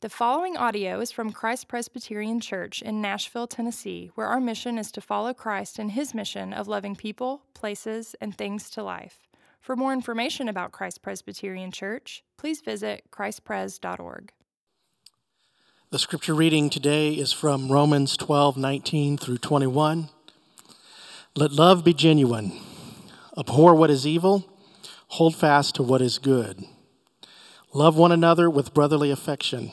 The following audio is from Christ Presbyterian Church in Nashville, Tennessee, where our mission is to follow Christ in his mission of loving people, places, and things to life. For more information about Christ Presbyterian Church, please visit christpres.org. The scripture reading today is from Romans 12:19 through 21. Let love be genuine, abhor what is evil, hold fast to what is good. Love one another with brotherly affection.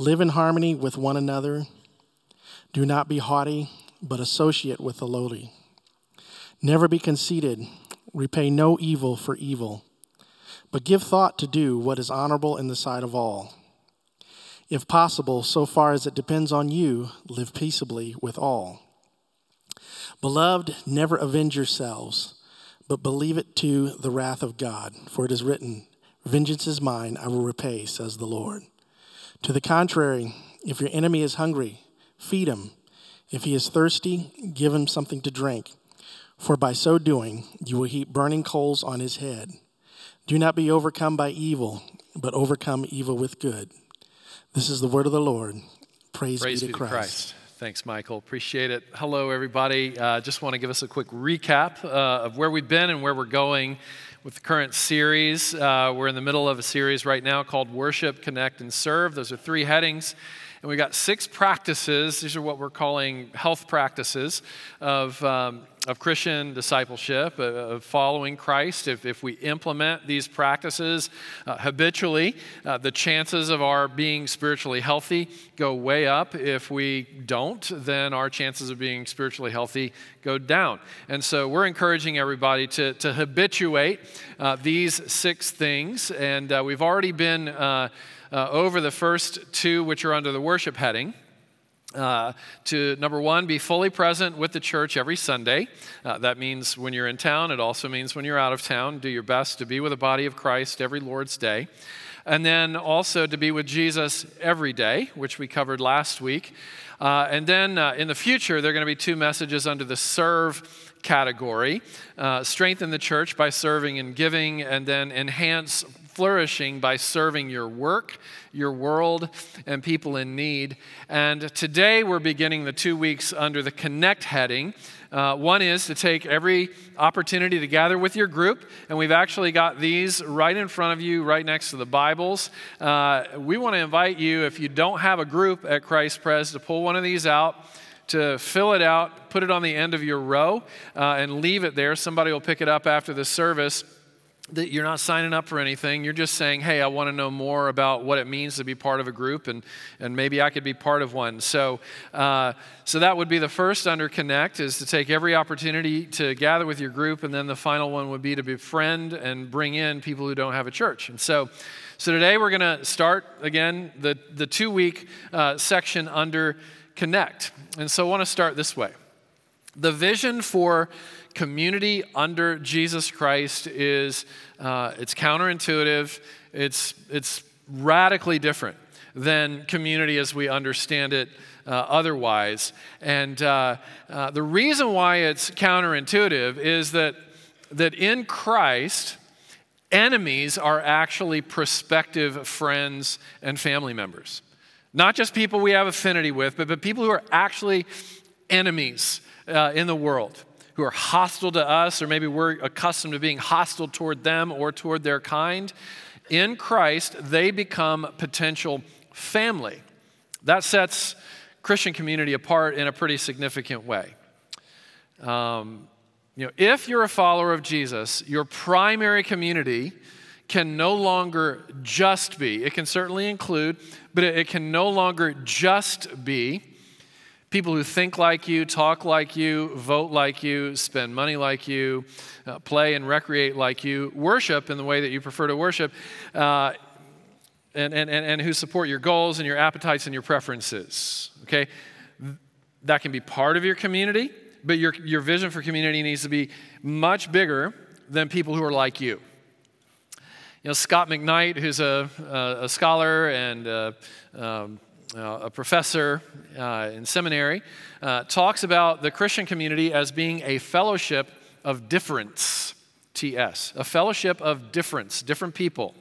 Live in harmony with one another. Do not be haughty, but associate with the lowly. Never be conceited. Repay no evil for evil, but give thought to do what is honorable in the sight of all. If possible, so far as it depends on you, live peaceably with all. Beloved, never avenge yourselves, but believe it to the wrath of God, for it is written, Vengeance is mine, I will repay, says the Lord. To the contrary, if your enemy is hungry, feed him. If he is thirsty, give him something to drink. For by so doing, you will heap burning coals on his head. Do not be overcome by evil, but overcome evil with good. This is the word of the Lord. Praise, Praise be to be Christ. to Christ. Thanks, Michael. Appreciate it. Hello, everybody. Uh, just want to give us a quick recap uh, of where we've been and where we're going with the current series. Uh, we're in the middle of a series right now called Worship, Connect, and Serve. Those are three headings. And we got six practices. These are what we're calling health practices of, um, of Christian discipleship, uh, of following Christ. If, if we implement these practices uh, habitually, uh, the chances of our being spiritually healthy go way up. If we don't, then our chances of being spiritually healthy go down. And so we're encouraging everybody to, to habituate uh, these six things. And uh, we've already been uh, over the first two, which are under the worship heading. Uh, to number one, be fully present with the church every Sunday. Uh, that means when you're in town. It also means when you're out of town. Do your best to be with the body of Christ every Lord's Day. And then also to be with Jesus every day, which we covered last week. Uh, and then uh, in the future, there are going to be two messages under the serve category uh, strengthen the church by serving and giving, and then enhance flourishing by serving your work, your world, and people in need. And today we're beginning the two weeks under the Connect heading. Uh, one is to take every opportunity to gather with your group, and we've actually got these right in front of you, right next to the Bibles. Uh, we want to invite you, if you don't have a group at Christ Pres, to pull one of these out to fill it out, put it on the end of your row, uh, and leave it there. Somebody will pick it up after the service that you're not signing up for anything. You're just saying, hey, I want to know more about what it means to be part of a group, and, and maybe I could be part of one. So, uh, so that would be the first under Connect, is to take every opportunity to gather with your group, and then the final one would be to befriend and bring in people who don't have a church. And so, so today we're going to start again the, the two week uh, section under Connect. And so I want to start this way. The vision for community under Jesus Christ is uh, it's counterintuitive. It's it's radically different than community as we understand it uh, otherwise. And uh, uh, the reason why it's counterintuitive is that that in Christ, enemies are actually prospective friends and family members. Not just people we have affinity with, but, but people who are actually enemies uh, in the world who are hostile to us, or maybe we're accustomed to being hostile toward them or toward their kind, in Christ, they become potential family. That sets Christian community apart in a pretty significant way. Um, you know, if you're a follower of Jesus, your primary community can no longer just be, it can certainly include, but it can no longer just be people who think like you, talk like you, vote like you, spend money like you, uh, play and recreate like you, worship in the way that you prefer to worship. Uh, and, and, and, and who support your goals and your appetites and your preferences. Okay? That can be part of your community, but your, your vision for community needs to be much bigger than people who are like you. You know, Scot McKnight, who's a, a, a scholar and a, um, a professor uh, in seminary, uh, talks about the Christian community as being a fellowship of difference, TS, a fellowship of difference, different people.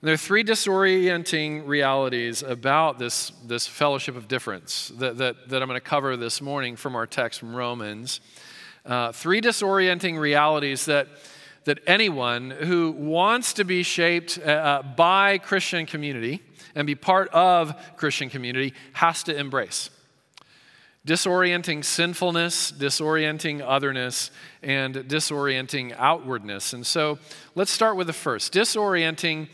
And there are three disorienting realities about this, this fellowship of difference that, that, that I'm going to cover this morning from our text from Romans. Uh, three disorienting realities that, that anyone who wants to be shaped uh, uh, by Christian community and be part of Christian community has to embrace disorienting sinfulness, disorienting otherness, and disorienting outwardness. And so let's start with the first disorienting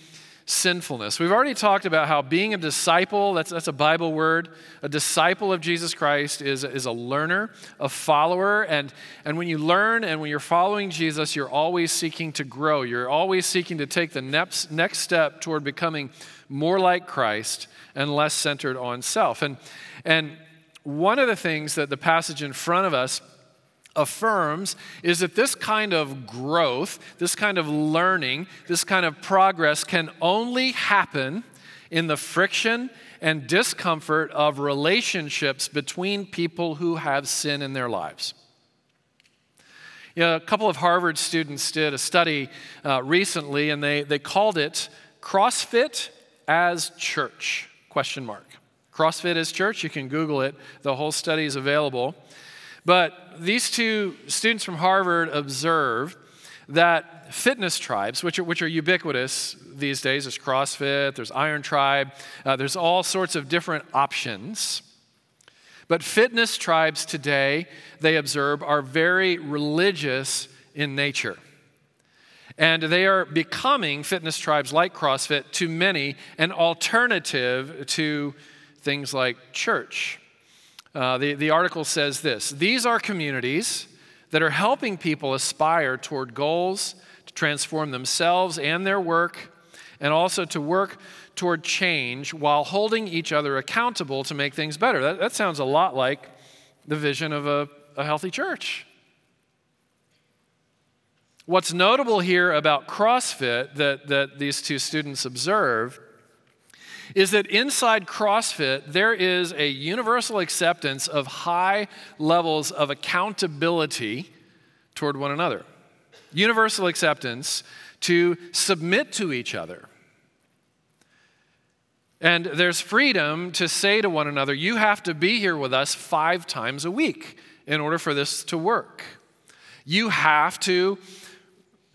sinfulness. We've already talked about how being a disciple, that's, that's a Bible word, a disciple of Jesus Christ is, is a learner, a follower. And, and when you learn and when you're following Jesus, you're always seeking to grow. You're always seeking to take the next, next step toward becoming more like Christ and less centered on self. And, and one of the things that the passage in front of us affirms is that this kind of growth, this kind of learning, this kind of progress can only happen in the friction and discomfort of relationships between people who have sin in their lives. You know, a couple of Harvard students did a study uh, recently, and they, they called it CrossFit as Church? Question mark. CrossFit as Church. You can Google it. The whole study is available. But these two students from Harvard observed that fitness tribes, which are, which are ubiquitous these days, there's CrossFit, there's Iron Tribe, uh, there's all sorts of different options. But fitness tribes today, they observe, are very religious in nature. And they are becoming fitness tribes like CrossFit to many an alternative to things like church. Uh, the, the article says this These are communities that are helping people aspire toward goals, to transform themselves and their work, and also to work toward change while holding each other accountable to make things better. That, that sounds a lot like the vision of a, a healthy church. What's notable here about CrossFit that, that these two students observe is that inside CrossFit, there is a universal acceptance of high levels of accountability toward one another. Universal acceptance to submit to each other. And there's freedom to say to one another, you have to be here with us five times a week in order for this to work. You have to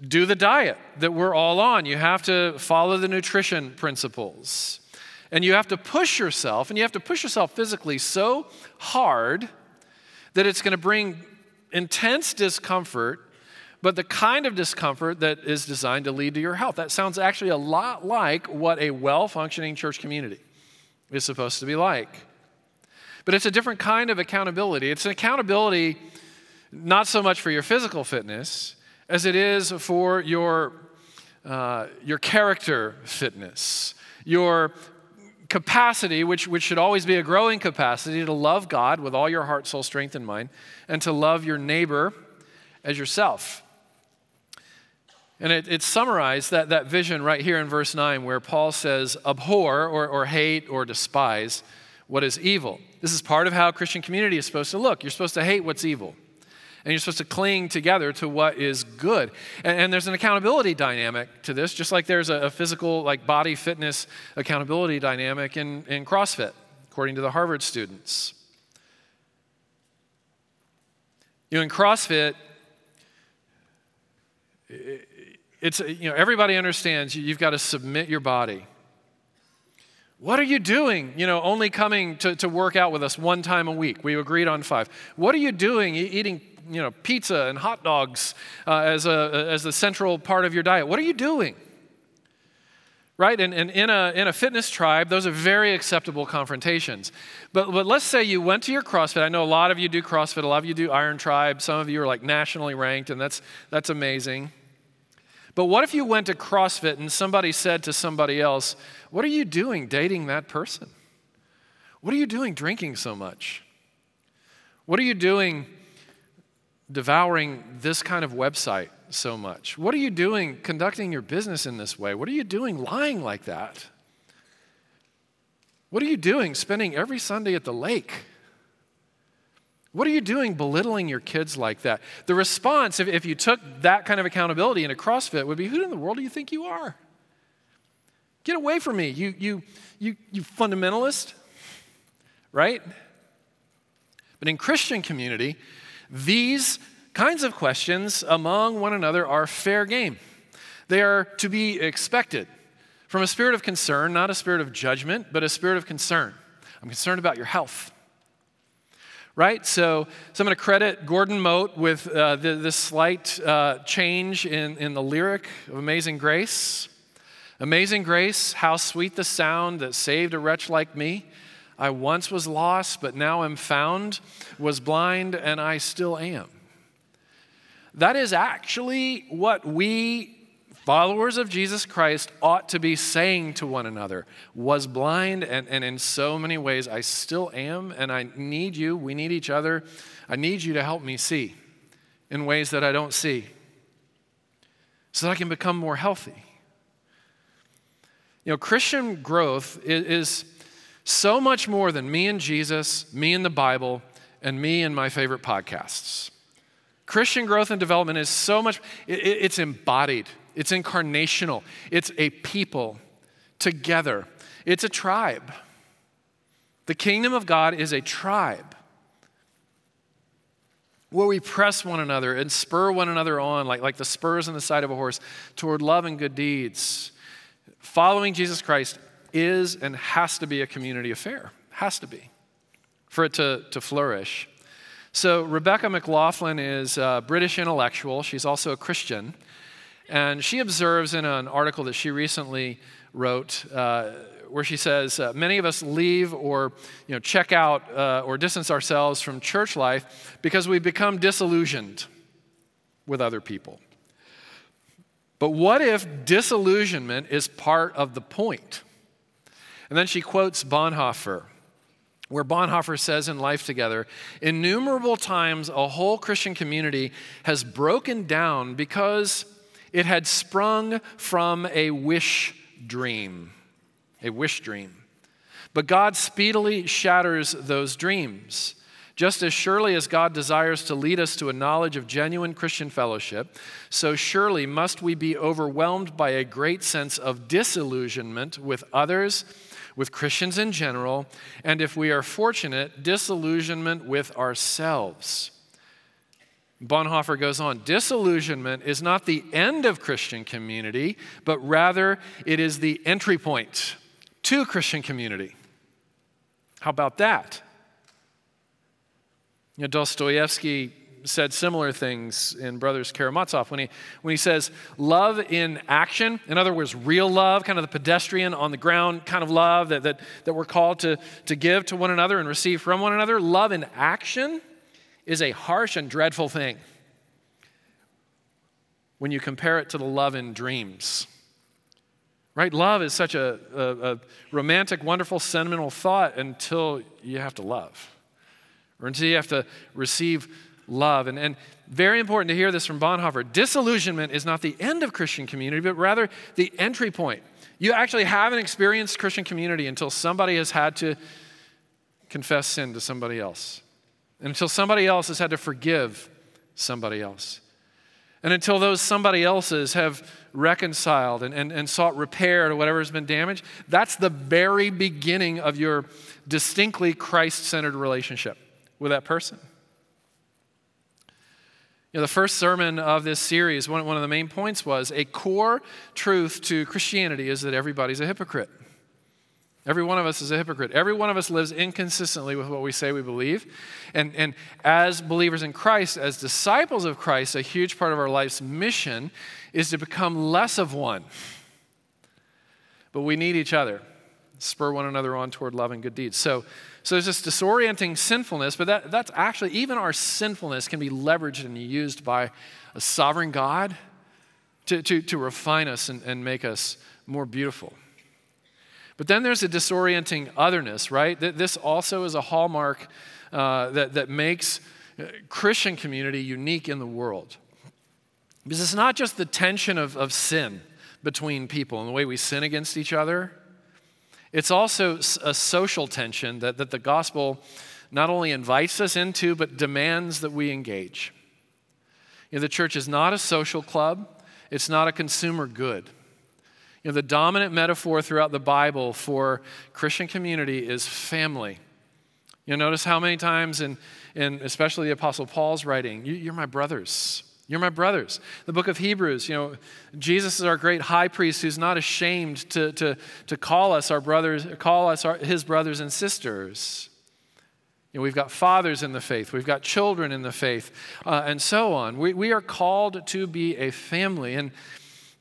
do the diet that we're all on. You have to follow the nutrition principles. And you have to push yourself, and you have to push yourself physically so hard that it's going to bring intense discomfort, but the kind of discomfort that is designed to lead to your health. That sounds actually a lot like what a well functioning church community is supposed to be like. But it's a different kind of accountability. It's an accountability not so much for your physical fitness as it is for your, uh, your character fitness, your capacity, which, which should always be a growing capacity, to love God with all your heart, soul, strength, and mind, and to love your neighbor as yourself. And it, it summarized that, that vision right here in verse 9, where Paul says, abhor or, or hate or despise what is evil. This is part of how Christian community is supposed to look. You're supposed to hate what's evil and you're supposed to cling together to what is good. And, and there's an accountability dynamic to this, just like there's a, a, physical, like body fitness accountability dynamic in, in CrossFit, according to the Harvard students. You know, in CrossFit, it's, you know, everybody understands you've got to submit your body. What are you doing? You know, only coming to, to work out with us one time a week. We agreed on five. What are you doing eating you know, pizza and hot dogs uh, as, a, as the central part of your diet. What are you doing? Right? And, and in, a, in a fitness tribe, those are very acceptable confrontations. But, but let's say you went to your CrossFit. I know a lot of you do CrossFit, a lot of you do Iron Tribe, some of you are like nationally ranked, and that's, that's amazing. But what if you went to CrossFit and somebody said to somebody else, What are you doing dating that person? What are you doing drinking so much? What are you doing devouring this kind of website so much? What are you doing conducting your business in this way? What are you doing lying like that? What are you doing spending every Sunday at the lake? What are you doing belittling your kids like that? The response, if, if you took that kind of accountability in a CrossFit, would be Who in the world do you think you are? Get away from me, you, you, you, you fundamentalist, right? But in Christian community, these kinds of questions among one another are fair game. They are to be expected from a spirit of concern, not a spirit of judgment, but a spirit of concern. I'm concerned about your health right? So, so I'm going to credit Gordon Mote with uh, the, this slight uh, change in, in the lyric of Amazing Grace. Amazing Grace, how sweet the sound that saved a wretch like me. I once was lost, but now am found, was blind, and I still am. That is actually what we followers of Jesus Christ ought to be saying to one another, was blind, and, and in so many ways I still am, and I need you. We need each other. I need you to help me see in ways that I don't see so that I can become more healthy. You know, Christian growth is, is so much more than me and Jesus, me and the Bible, and me and my favorite podcasts. Christian growth and development is so much, it, it's embodied it's incarnational, it's a people together, it's a tribe. The kingdom of God is a tribe where we press one another and spur one another on, like, like the spurs on the side of a horse, toward love and good deeds. Following Jesus Christ is and has to be a community affair, has to be, for it to, to flourish. So, Rebecca McLaughlin is a British intellectual. She's also a Christian. And she observes in an article that she recently wrote, uh, where she says, uh, Many of us leave or you know, check out uh, or distance ourselves from church life because we become disillusioned with other people. But what if disillusionment is part of the point? And then she quotes Bonhoeffer, where Bonhoeffer says in Life Together innumerable times a whole Christian community has broken down because it had sprung from a wish dream, a wish dream. But God speedily shatters those dreams. Just as surely as God desires to lead us to a knowledge of genuine Christian fellowship, so surely must we be overwhelmed by a great sense of disillusionment with others, with Christians in general, and if we are fortunate, disillusionment with ourselves. Bonhoeffer goes on disillusionment is not the end of Christian community, but rather it is the entry point to Christian community. How about that? You know, Dostoevsky said similar things in Brothers Karamazov when he, when he says, Love in action, in other words, real love, kind of the pedestrian on the ground kind of love that, that, that we're called to, to give to one another and receive from one another. Love in action is a harsh and dreadful thing when you compare it to the love in dreams. Right? Love is such a, a, a, romantic, wonderful, sentimental thought until you have to love, or until you have to receive love. And, and very important to hear this from Bonhoeffer disillusionment is not the end of Christian community, but rather the entry point. You actually haven't experienced Christian community until somebody has had to confess sin to somebody else and until somebody else has had to forgive somebody else. And until those somebody else's have reconciled and, and, and sought repair to whatever has been damaged, that's the very beginning of your distinctly Christ centered relationship with that person. You know, the first sermon of this series, one, one of the main points was a core truth to Christianity is that everybody's a hypocrite. Every one of us is a hypocrite. Every one of us lives inconsistently with what we say we believe. And, and as believers in Christ, as disciples of Christ, a huge part of our life's mission is to become less of one. But we need each other, spur one another on toward love and good deeds. So, so there's this disorienting sinfulness, but that, that's actually, even our sinfulness can be leveraged and used by a sovereign God to, to, to refine us and, and make us more beautiful. But then there's a disorienting otherness, right? This also is a hallmark uh, that, that makes uh, Christian community unique in the world. Because it's not just the tension of, of sin between people and the way we sin against each other, it's also a social tension that, that the gospel not only invites us into, but demands that we engage. You know, the church is not a social club, it's not a consumer good. You know, the dominant metaphor throughout the Bible for Christian community is family. You notice how many times, in, in especially the Apostle Paul's writing, you, you're my brothers. You're my brothers. The book of Hebrews, you know, Jesus is our great high priest who's not ashamed to, to, to call us our brothers, call us our, his brothers and sisters. You know, we've got fathers in the faith, we've got children in the faith, uh, and so on. We, we are called to be a family. And,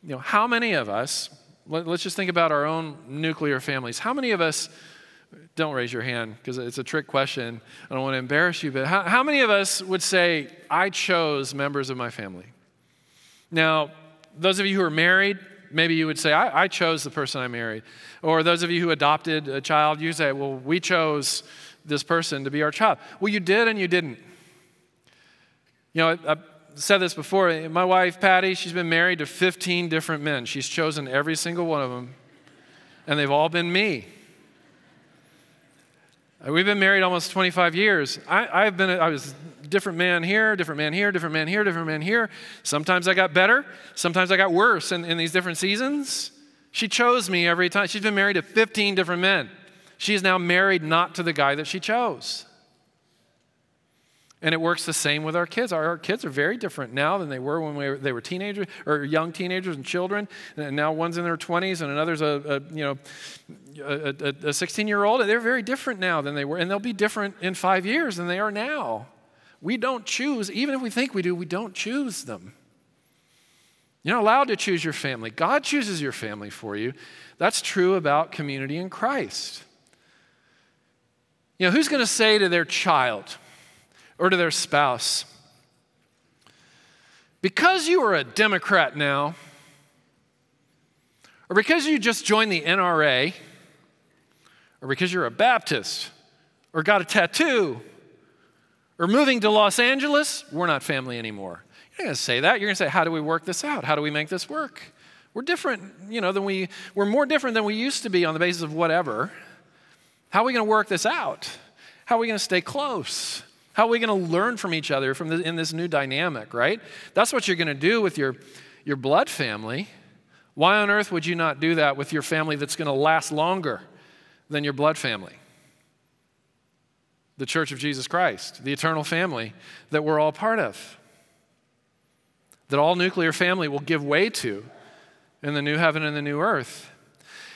you know, how many of us, let, let's just think about our own nuclear families, how many of us don't raise your hand because it's a trick question. I don't want to embarrass you, but how, how many of us would say, I chose members of my family? Now, those of you who are married, maybe you would say, I, I, chose the person I married. Or those of you who adopted a child, you say, Well, we chose this person to be our child. Well, you did and you didn't. You know, I, I said this before. My wife, Patty, she's been married to 15 different men. She's chosen every single one of them, and they've all been me. Uh, we've been married almost 25 years. I, have been, I was different man here, different man here, different man here, different man here. Sometimes I got better, sometimes I got worse in, in these different seasons. She chose me every time. She's been married to 15 different men. She is now married not to the guy that she chose. And it works the same with our kids. Our, our kids are very different now than they were when we they were teenagers or young teenagers and children. And now one's in their 20s and another's a, a you know a 16 year old. They're very different now than they were, and they'll be different in five years than they are now. We don't choose, even if we think we do, we don't choose them. You're not allowed to choose your family. God chooses your family for you. That's true about community in Christ. You know, who's going to say to their child, or to their spouse. Because you are a Democrat now, or because you just joined the NRA, or because you're a Baptist, or got a tattoo, or moving to Los Angeles, we're not family anymore. You're not going to say that. You're going to say, How do we work this out? How do we make this work? We're different, you know, than we, we're more different than we used to be on the basis of whatever. How are we going to work this out? How are we going to stay close? How are we going to learn from each other from the, in this new dynamic, right? That's what you're going to do with your, your blood family. Why on earth would you not do that with your family that's going to last longer than your blood family? The Church of Jesus Christ, the eternal family that we're all part of, that all nuclear family will give way to in the new heaven and the new earth.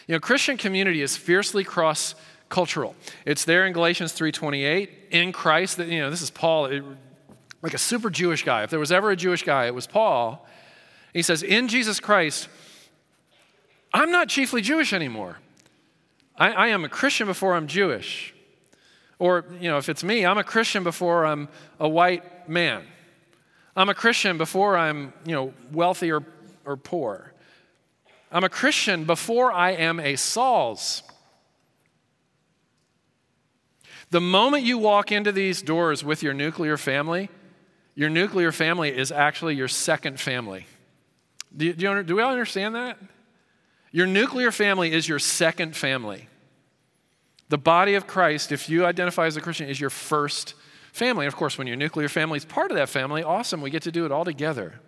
You know, Christian community is fiercely cross cultural. It's there in Galatians 3:28 in Christ that you know this is Paul it, like a super Jewish guy. If there was ever a Jewish guy, it was Paul. He says in Jesus Christ I'm not chiefly Jewish anymore. I, I am a Christian before I'm Jewish. Or, you know, if it's me, I'm a Christian before I'm a white man. I'm a Christian before I'm, you know, wealthy or, or poor. I'm a Christian before I am a Saul's. The moment you walk into these doors with your nuclear family, your nuclear family is actually your second family. Do, you, do, you, do we all understand that? Your nuclear family is your second family. The body of Christ, if you identify as a Christian, is your first family. And of course, when your nuclear family is part of that family, awesome, we get to do it all together.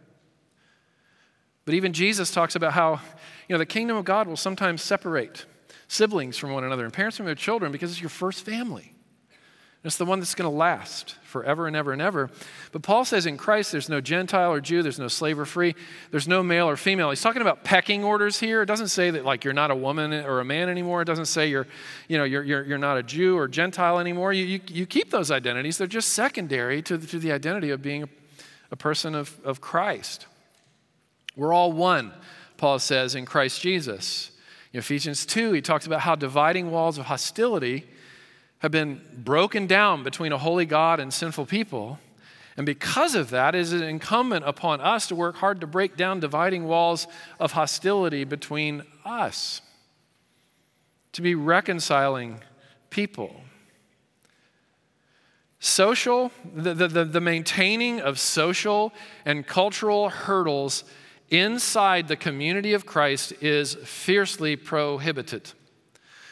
But even Jesus talks about how, you know, the kingdom of God will sometimes separate siblings from one another and parents from their children because it's your first family. It's the one that's going to last forever and ever and ever. But Paul says in Christ, there's no Gentile or Jew, there's no slave or free, there's no male or female. He's talking about pecking orders here. It doesn't say that like you're not a woman or a man anymore. It doesn't say you're, you know, you're, you're, you're not a Jew or Gentile anymore. You, you, you keep those identities. They're just secondary to the, to the identity of being a, a person of, of Christ. We're all one, Paul says, in Christ Jesus. In Ephesians 2, he talks about how dividing walls of hostility have been broken down between a holy God and sinful people. And because of that, it is it incumbent upon us to work hard to break down dividing walls of hostility between us, to be reconciling people. Social, the, the, the, maintaining of social and cultural hurdles inside the community of Christ is fiercely prohibited.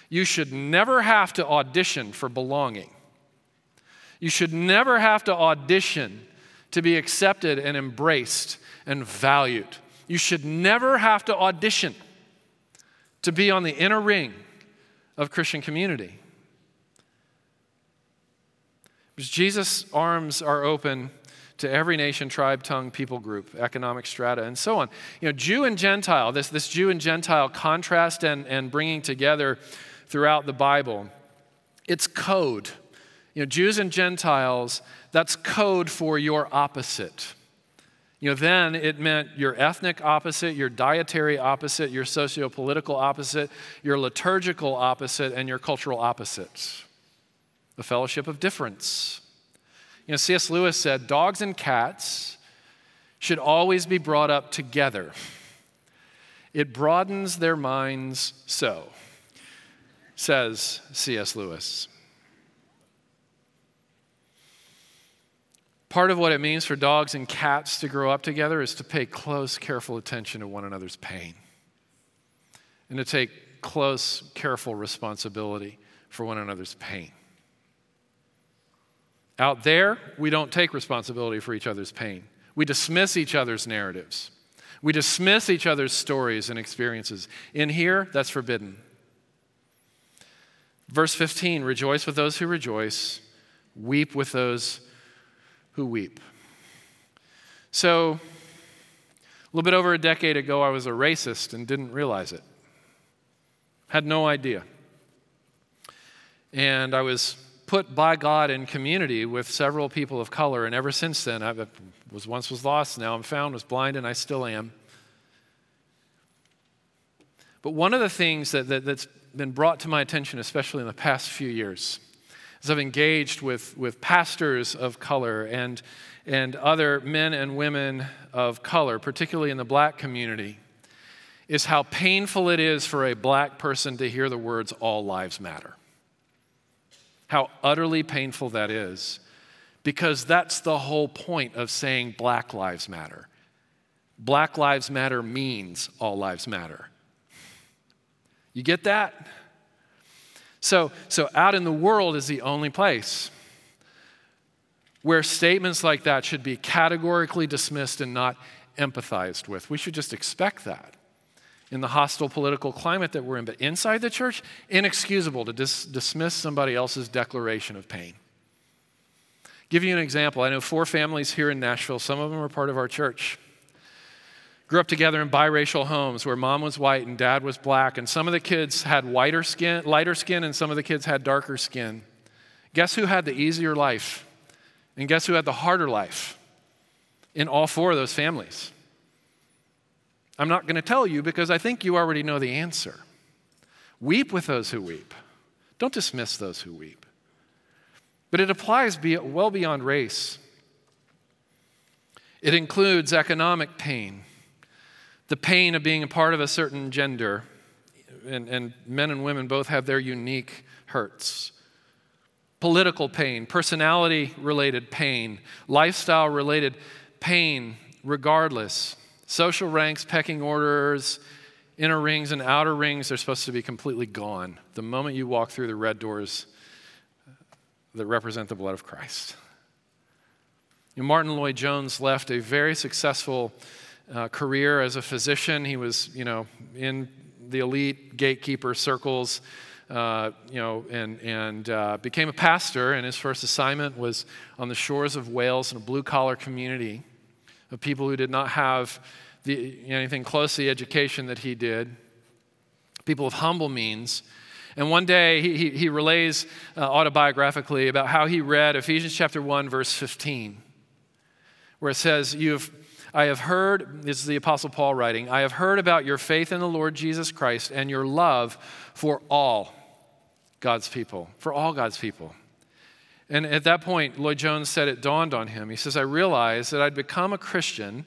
You should never have to audition for belonging. You should never have to audition to be accepted and embraced and valued. You should never have to audition to be on the inner ring of Christian community. Because Jesus' arms are open to every nation, tribe, tongue, people group, economic strata, and so on. You know, Jew and Gentile, this, this Jew and Gentile contrast and, and bringing together throughout the Bible, it's code. You know, Jews and Gentiles, that's code for your opposite. You know, then it meant your ethnic opposite, your dietary opposite, your socio political opposite, your liturgical opposite, and your cultural opposites the fellowship of difference. You know, C.S. Lewis said dogs and cats should always be brought up together. It broadens their minds so, says C.S. Lewis. Part of what it means for dogs and cats to grow up together is to pay close, careful attention to one another's pain and to take close, careful responsibility for one another's pain. Out there, we don't take responsibility for each other's pain. We dismiss each other's narratives. We dismiss each other's stories and experiences. In here, that's forbidden. Verse 15 Rejoice with those who rejoice, weep with those who weep. So, a little bit over a decade ago, I was a racist and didn't realize it. Had no idea. And I was put by God in community with several people of color, and ever since then, I was once was lost, now I'm found, was blind, and I still am. But one of the things that, that, has been brought to my attention, especially in the past few years, as I've engaged with, with pastors of color and, and other men and women of color, particularly in the black community, is how painful it is for a black person to hear the words, All lives matter. How utterly painful that is, because that's the whole point of saying Black Lives Matter. Black Lives Matter means all lives matter. You get that? So, so out in the world is the only place where statements like that should be categorically dismissed and not empathized with. We should just expect that in the hostile political climate that we're in. But inside the church, inexcusable to dis- dismiss somebody else's declaration of pain. Give you an example. I know four families here in Nashville. Some of them are part of our church. Grew up together in biracial homes where mom was white and dad was black, and some of the kids had whiter skin, lighter skin, and some of the kids had darker skin. Guess who had the easier life? And guess who had the harder life? In all four of those families. I'm not going to tell you because I think you already know the answer. Weep with those who weep. Don't dismiss those who weep. But it applies well beyond race. It includes economic pain, the pain of being a part of a certain gender, and, and men and women both have their unique hurts. Political pain, personality related pain, lifestyle related pain, regardless. Social ranks, pecking orders, inner rings and outer rings, they're supposed to be completely gone the moment you walk through the red doors that represent the blood of Christ. You know, Martyn Lloyd-Jones left a very successful uh, career as a physician. He was, you know, in the elite gatekeeper circles, uh, you know, and, and uh, became a pastor. And his first assignment was on the shores of Wales in a blue collar community of people who did not have the, anything close to the education that he did, people of humble means. And one day he, he, he relays uh, autobiographically about how he read Ephesians chapter 1, verse 15, where it says, You've I have heard, this is the Apostle Paul writing, I have heard about your faith in the Lord Jesus Christ and your love for all God's people, for all God's people. And at that point, Lloyd Jones said it dawned on him. He says, I realized that I'd become a Christian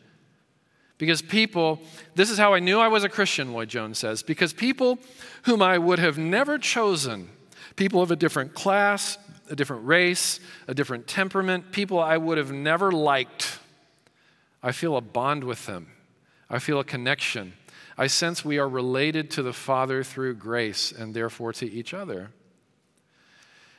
because people, this is how I knew I was a Christian, Lloyd Jones says, because people whom I would have never chosen, people of a different class, a different race, a different temperament, people I would have never liked, I feel a bond with them. I feel a connection. I sense we are related to the Father through grace and therefore to each other.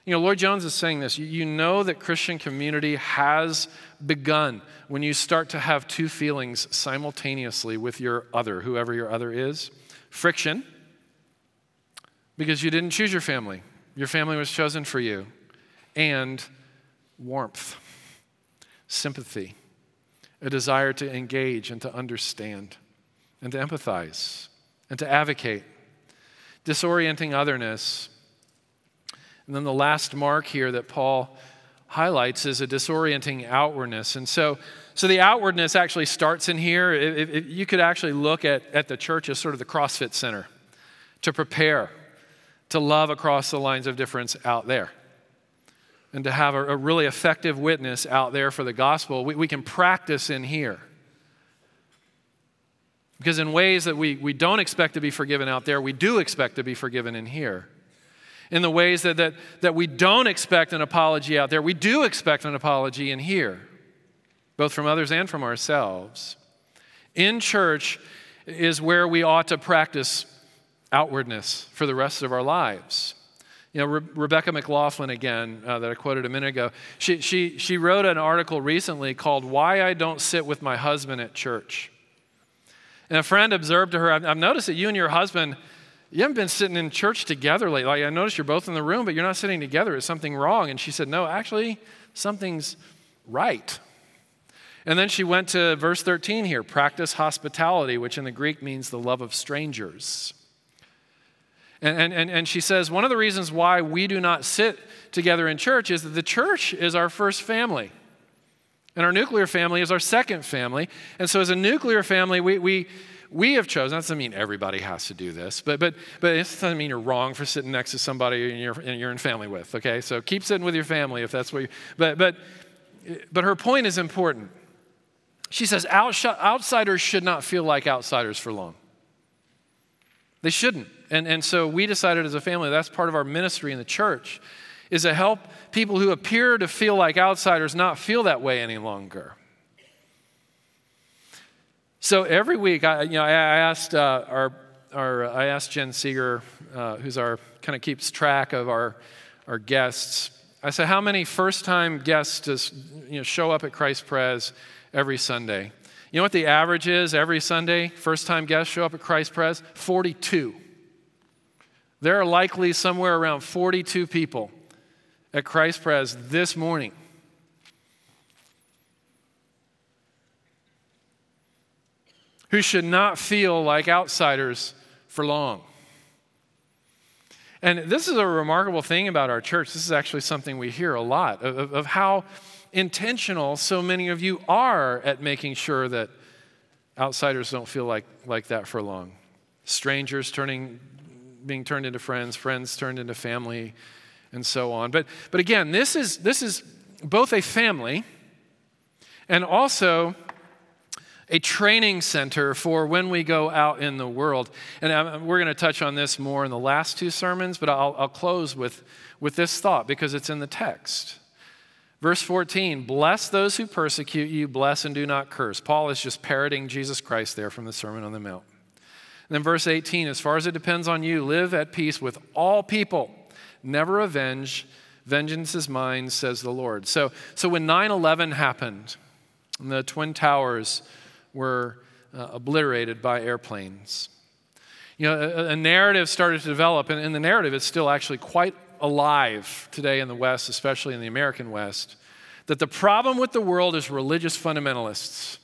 You know, Lloyd Jones is saying this. You know that Christian community has begun when you start to have two feelings simultaneously with your other, whoever your other is friction, because you didn't choose your family, your family was chosen for you, and warmth, sympathy, a desire to engage and to understand and to empathize and to advocate. Disorienting otherness and then the last mark here that Paul highlights is a disorienting outwardness. And so, so the outwardness actually starts in here. If, if you could actually look at, at the church as sort of the CrossFit center to prepare, to love across the lines of difference out there, and to have a, a really effective witness out there for the gospel. We, we can practice in here. Because in ways that we, we don't expect to be forgiven out there, we do expect to be forgiven in here in the ways that, that, that we don't expect an apology out there. We do expect an apology in here, both from others and from ourselves. In church is where we ought to practice outwardness for the rest of our lives. You know, Re- Rebecca McLaughlin, again, uh, that I quoted a minute ago, she, she, she wrote an article recently called Why I Don't Sit with My Husband at Church. And a friend observed to her, I've, I've noticed that you and your husband you haven't been sitting in church together lately. Like, I noticed you're both in the room, but you're not sitting together. Is something wrong? And she said, No, actually, something's right. And then she went to verse 13 here practice hospitality, which in the Greek means the love of strangers. And, and, and she says, One of the reasons why we do not sit together in church is that the church is our first family. And our nuclear family is our second family. And so, as a nuclear family, we, we, we have chosen, that doesn't mean everybody has to do this, but, but, but it doesn't mean you're wrong for sitting next to somebody you're, you're in family with, okay? So keep sitting with your family if that's what you, but, but, but her point is important. She says outsiders should not feel like outsiders for long. They shouldn't. And, and so we decided as a family that's part of our ministry in the church is to help people who appear to feel like outsiders not feel that way any longer. So every week, I, you know, I asked uh, our, our, I asked Jen Seeger, uh, who's our kind of keeps track of our, our guests. I said, how many first-time guests does you know show up at Christ Pres every Sunday? You know what the average is every Sunday? First-time guests show up at Christ Pres. Forty-two. There are likely somewhere around 42 people at Christ Pres this morning. who should not feel like outsiders for long. And this is a remarkable thing about our church. This is actually something we hear a lot of, of, how intentional so many of you are at making sure that outsiders don't feel like, like that for long. Strangers turning, being turned into friends, friends turned into family, and so on. But, but again, this is, this is both a family and also a training center for when we go out in the world. And we're going to touch on this more in the last two sermons, but I'll, I'll close with, with this thought because it's in the text. Verse 14, bless those who persecute you, bless and do not curse. Paul is just parroting Jesus Christ there from the Sermon on the Mount. And then verse 18, as far as it depends on you, live at peace with all people. Never avenge. Vengeance is mine, says the Lord. So, so when 9 11 happened, and the Twin Towers were uh, obliterated by airplanes. You know, a, a, narrative started to develop, and, and the narrative is still actually quite alive today in the West, especially in the American West, that the problem with the world is religious fundamentalists.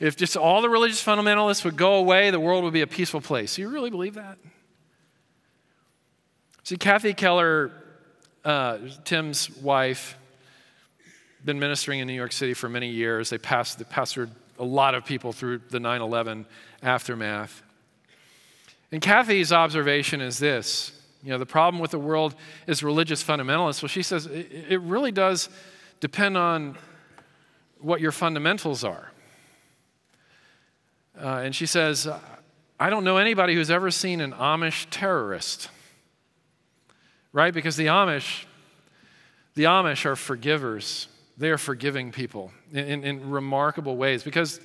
If just all the religious fundamentalists would go away, the world would be a peaceful place. Do you really believe that? See, Kathy Keller, uh, Tim's wife, been ministering in New York City for many years. They passed, they pastored a lot of people through the 9 11 aftermath. And Kathy's observation is this You know, the problem with the world is religious fundamentalists. Well, she says it really does depend on what your fundamentals are. Uh, and she says, I don't know anybody who's ever seen an Amish terrorist, right? Because the Amish, the Amish are forgivers. They are forgiving people in, in, in remarkable ways because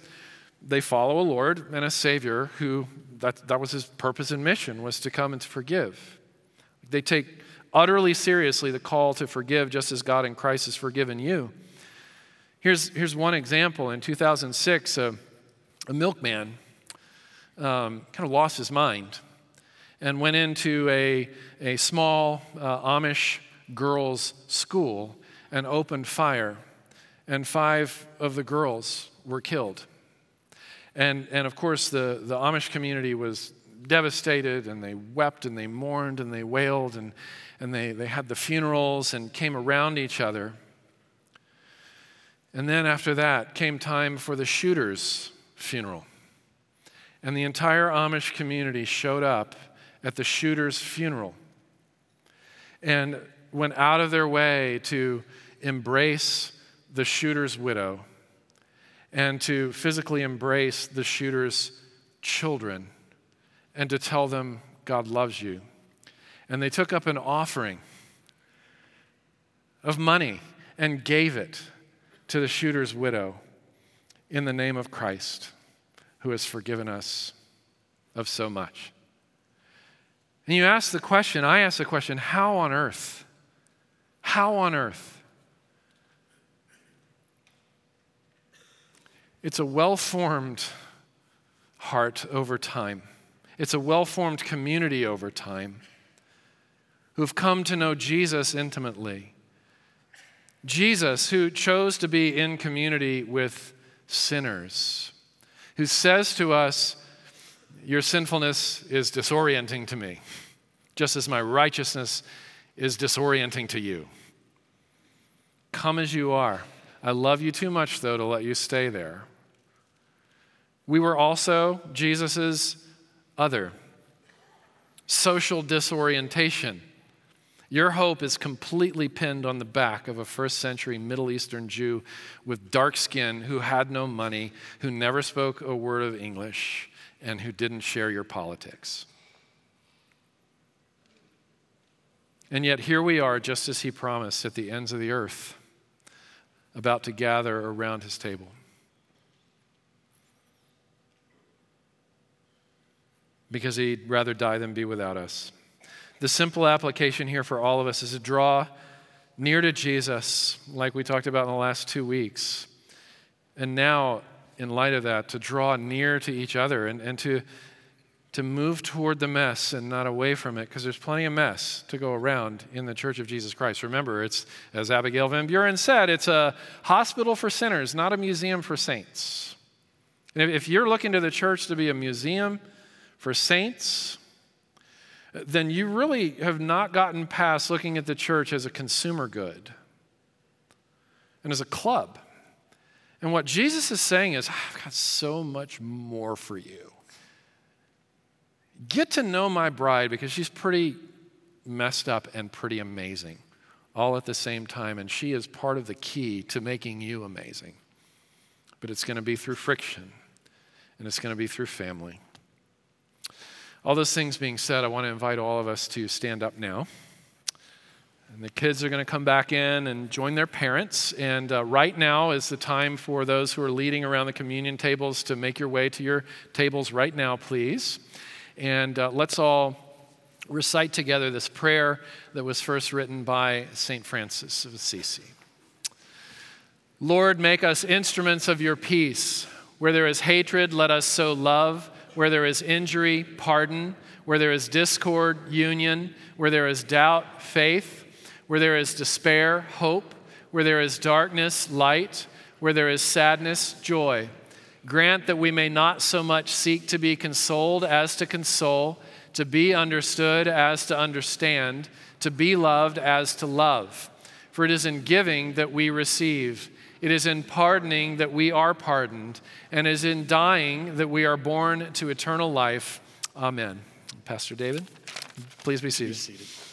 they follow a Lord and a Savior who that, that was his purpose and mission was to come and to forgive. They take utterly seriously the call to forgive just as God in Christ has forgiven you. Here's, here's one example. In 2006, a, a milkman um, kind of lost his mind and went into a, a small uh, Amish girls' school and opened fire, and five of the girls were killed. And, and of course, the, the Amish community was devastated, and they wept and they mourned and they wailed, and, and they, they had the funerals and came around each other. And then after that came time for the shooter's funeral. And the entire Amish community showed up at the shooter's funeral and went out of their way to embrace the shooter's widow and to physically embrace the shooter's children and to tell them God loves you. And they took up an offering of money and gave it to the shooter's widow in the name of Christ, who has forgiven us of so much. And you ask the question, I ask the question, how on earth? How on earth It's a well formed heart over time, it's a well formed community over time who've come to know Jesus intimately. Jesus, who chose to be in community with sinners, who says to us, Your sinfulness is disorienting to me, just as my righteousness is disorienting to you. Come as you are. I love you too much, though, to let you stay there. We were also Jesus' other social disorientation. Your hope is completely pinned on the back of a first century Middle Eastern Jew with dark skin who had no money, who never spoke a word of English, and who didn't share your politics. And yet, here we are, just as he promised, at the ends of the earth, about to gather around his table. because he'd rather die than be without us. The simple application here for all of us is to draw near to Jesus, like we talked about in the last two weeks. And now, in light of that, to draw near to each other and, and to, to move toward the mess and not away from it, because there's plenty of mess to go around in the Church of Jesus Christ. Remember, it's, as Abigail Van Buren said, it's a hospital for sinners, not a museum for saints. And if you're looking to the church to be a museum, for saints, then you really have not gotten past looking at the church as a consumer good and as a club. And what Jesus is saying is, ah, I've got so much more for you. Get to know my bride because she's pretty messed up and pretty amazing all at the same time. And she is part of the key to making you amazing. But it's going to be through friction and it's going to be through family. All those things being said, I want to invite all of us to stand up now. And the kids are going to come back in and join their parents. And uh, right now is the time for those who are leading around the communion tables to make your way to your tables right now, please. And uh, let's all recite together this prayer that was first written by St. Francis of Assisi. Lord, make us instruments of your peace. Where there is hatred, let us sow love. Where there is injury, pardon. Where there is discord, union. Where there is doubt, faith. Where there is despair, hope. Where there is darkness, light. Where there is sadness, joy. Grant that we may not so much seek to be consoled as to console, to be understood as to understand, to be loved as to love. For it is in giving that we receive. It is in pardoning that we are pardoned, and it is in dying that we are born to eternal life. Amen. Pastor David? Please be seated. Be seated.